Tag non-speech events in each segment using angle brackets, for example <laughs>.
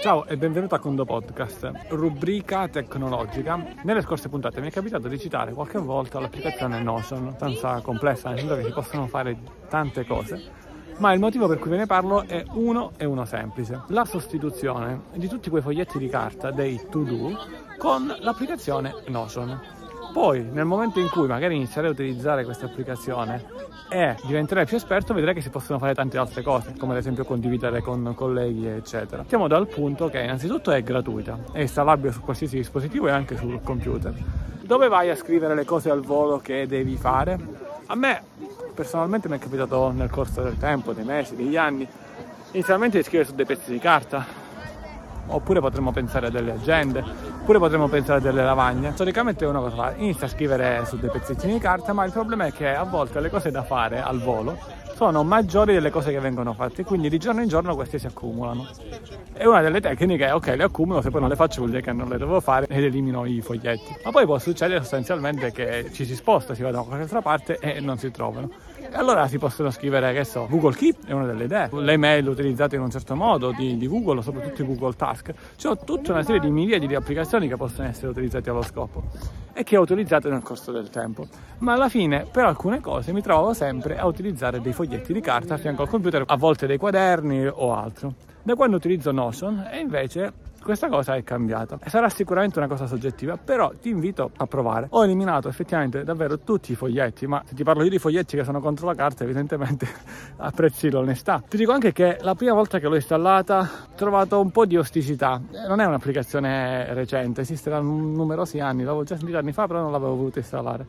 Ciao e benvenuto a Condo Podcast, rubrica tecnologica. Nelle scorse puntate mi è capitato di citare qualche volta l'applicazione Notion, abbastanza complessa, nel senso che si possono fare tante cose, ma il motivo per cui ve ne parlo è uno e uno semplice. La sostituzione di tutti quei foglietti di carta dei to-do con l'applicazione Notion. Poi, nel momento in cui magari inizierai a utilizzare questa applicazione e diventerai più esperto, vedrai che si possono fare tante altre cose, come ad esempio condividere con colleghi, eccetera. Partiamo dal punto che innanzitutto è gratuita, è installabile su qualsiasi dispositivo e anche sul computer. Dove vai a scrivere le cose al volo che devi fare? A me personalmente mi è capitato nel corso del tempo, dei mesi, degli anni, inizialmente di scrivere su dei pezzi di carta, oppure potremmo pensare a delle agende, oppure potremmo pensare a delle lavagne. Storicamente uno cosa fa? Inizia a scrivere su dei pezzettini di carta, ma il problema è che a volte le cose da fare al volo sono maggiori delle cose che vengono fatte, quindi di giorno in giorno queste si accumulano. E una delle tecniche è ok, le accumulo, se poi non le faccio vuol dire che non le devo fare ed elimino i foglietti. Ma poi può succedere sostanzialmente che ci si sposta, si va da qualche altra parte e non si trovano. Allora si possono scrivere, che so, Google Keep è una delle idee, le mail utilizzate in un certo modo di, di Google, soprattutto Google Task. C'è tutta una serie di miliardi di applicazioni che possono essere utilizzate allo scopo e che ho utilizzato nel corso del tempo. Ma alla fine, per alcune cose, mi trovavo sempre a utilizzare dei foglietti di carta a fianco al computer, a volte dei quaderni o altro. Da quando utilizzo Notion, e invece questa cosa è cambiata. E sarà sicuramente una cosa soggettiva però ti invito a provare. Ho eliminato effettivamente davvero tutti i foglietti ma se ti parlo io di foglietti che sono contro la carta evidentemente <laughs> apprezzi l'onestà. Ti dico anche che la prima volta che l'ho installata ho trovato un po' di osticità non è un'applicazione recente esiste da numerosi anni l'avevo già sentito anni fa però non l'avevo voluto installare.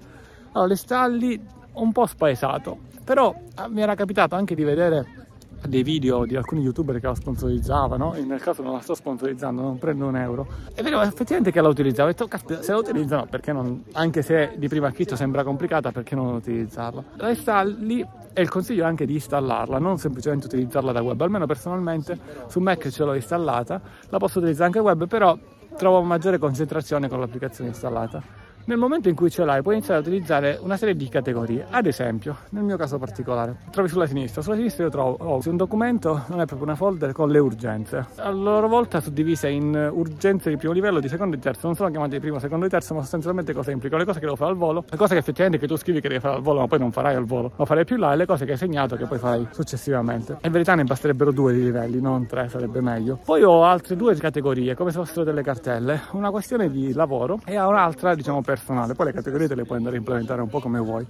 Allora le installi un po' spaesato però ah, mi era capitato anche di vedere dei video di alcuni youtuber che la sponsorizzavano, nel caso non la sto sponsorizzando, non prendo un euro, e vedevo effettivamente che la utilizzavo, ho detto caspita, se la utilizzano perché non, anche se di primo acchito sembra complicata, perché non utilizzarla? La installi e il consiglio è anche di installarla, non semplicemente utilizzarla da web, almeno personalmente su Mac ce l'ho installata, la posso utilizzare anche web, però trovo maggiore concentrazione con l'applicazione installata. Nel momento in cui ce l'hai puoi iniziare a utilizzare una serie di categorie, ad esempio, nel mio caso particolare, trovi sulla sinistra, sulla sinistra io trovo oh, un documento, non è proprio una folder con le urgenze, a loro volta suddivise in urgenze di primo livello, di secondo e terzo, non sono chiamate di primo, secondo e terzo, ma sostanzialmente cosa implicano, le cose che devo fare al volo, le cose che effettivamente che tu scrivi che devi fare al volo, ma poi non farai al volo, lo farai più là e le cose che hai segnato che poi farai successivamente. In verità ne basterebbero due di livelli, non tre, sarebbe meglio. Poi ho altre due categorie, come se fossero delle cartelle, una questione di lavoro e un'altra, diciamo, personale. Poi le categorie te le puoi andare a implementare un po' come vuoi.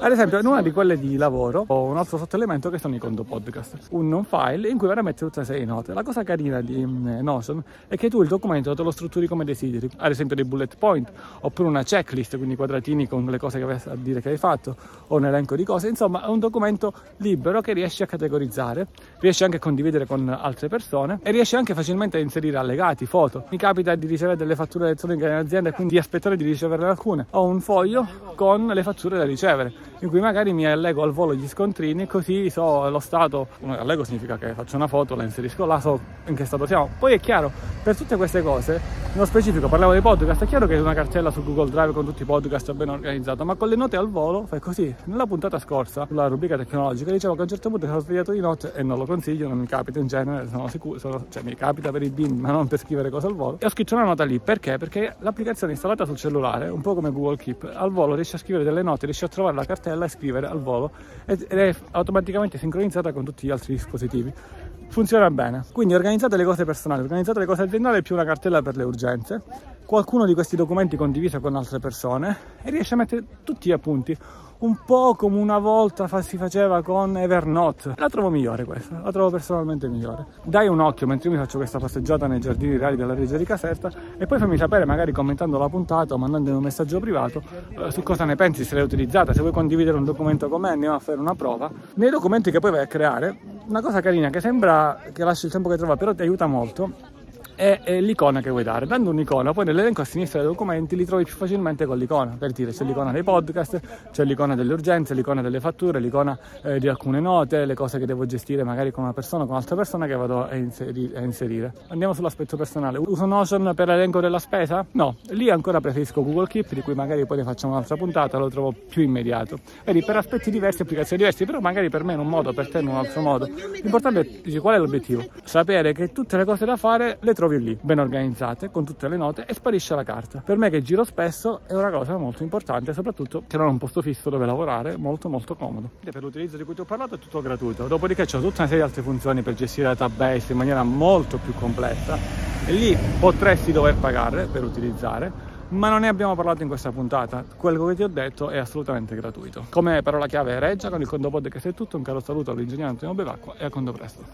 Ad esempio, in una di quelle di lavoro ho un altro sottoelemento che sono i conto podcast, un file in cui verrà mettere tutte sei note. La cosa carina di mm, Notion è che tu il documento te lo strutturi come desideri, ad esempio dei bullet point, oppure una checklist, quindi quadratini con le cose che vai a dire che hai fatto, o un elenco di cose. Insomma, è un documento libero che riesci a categorizzare, riesci anche a condividere con altre persone e riesci anche facilmente a inserire allegati, foto. Mi capita di ricevere delle fatture elettroniche in azienda e quindi di aspettare di riceverne alcune. Ho un foglio con le fatture da ricevere, in cui magari mi allego al volo gli scontrini, così so lo stato. Allego significa che faccio una foto, la inserisco là, so in che stato siamo. Poi è chiaro, per tutte queste cose, nello specifico parlavo dei podcast, è chiaro che una cartella su Google Drive con tutti i podcast ben organizzato, ma con le note al volo fai così. Nella puntata scorsa, sulla rubrica tecnologica, dicevo che a un certo punto sono svegliato di notte e non lo consiglio, non mi capita in genere, sono sicuro, sono, cioè mi capita per i bimbi, ma non per scrivere cose al volo. E ho scritto una nota lì, perché? Perché l'applicazione installata sul cellulare, un po' come Google Keep, al volo riesce a scrivere delle note, riesce a trovare la cartella e scrivere al volo ed è automaticamente sincronizzata con tutti gli altri dispositivi. Funziona bene. Quindi organizzate le cose personali, organizzate le cose aziendali più una cartella per le urgenze, qualcuno di questi documenti condiviso con altre persone e riesce a mettere tutti gli appunti un po' come una volta si faceva con Evernote. La trovo migliore questa, la trovo personalmente migliore. Dai un occhio mentre io mi faccio questa passeggiata nei giardini reali della Regia di Caserta e poi fammi sapere magari commentando la puntata o mandando un messaggio privato eh, su cosa ne pensi, se l'hai utilizzata, se vuoi condividere un documento con me andiamo a fare una prova. Nei documenti che poi vai a creare, una cosa carina che sembra che lasci il tempo che trova però ti aiuta molto è, l'icona che vuoi dare. Dando un'icona, poi nell'elenco a sinistra dei documenti li trovi più facilmente con l'icona. Per dire, c'è l'icona dei podcast, c'è l'icona delle urgenze, l'icona delle fatture, l'icona eh, di alcune note, le cose che devo gestire magari con una persona o con un'altra persona che vado a, inseri- a inserire. Andiamo sull'aspetto personale. Uso Notion per l'elenco della spesa? No, lì ancora preferisco Google Keep, di cui magari poi ne facciamo un'altra puntata, lo trovo più immediato. Vedi, per aspetti diversi, applicazioni diverse, però magari per me in un modo, per te in un altro modo. L'importante è dici, qual è l'obiettivo? Sapere che tutte le cose da fare le trovi lì, ben organizzate, con tutte le note e sparisce la carta. Per me che giro spesso è una cosa molto importante, soprattutto che non ho un posto fisso dove lavorare, molto molto comodo. Per l'utilizzo di cui ti ho parlato è tutto gratuito. Dopodiché c'è tutta una serie di altre funzioni per gestire database in maniera molto più complessa e lì potresti dover pagare per utilizzare ma non ne abbiamo parlato in questa puntata. Quello che ti ho detto è assolutamente gratuito. Come parola chiave Reggia con il Conto Podcast è tutto. Un caro saluto all'ingegnere Antonio Bevacqua e a conto presto.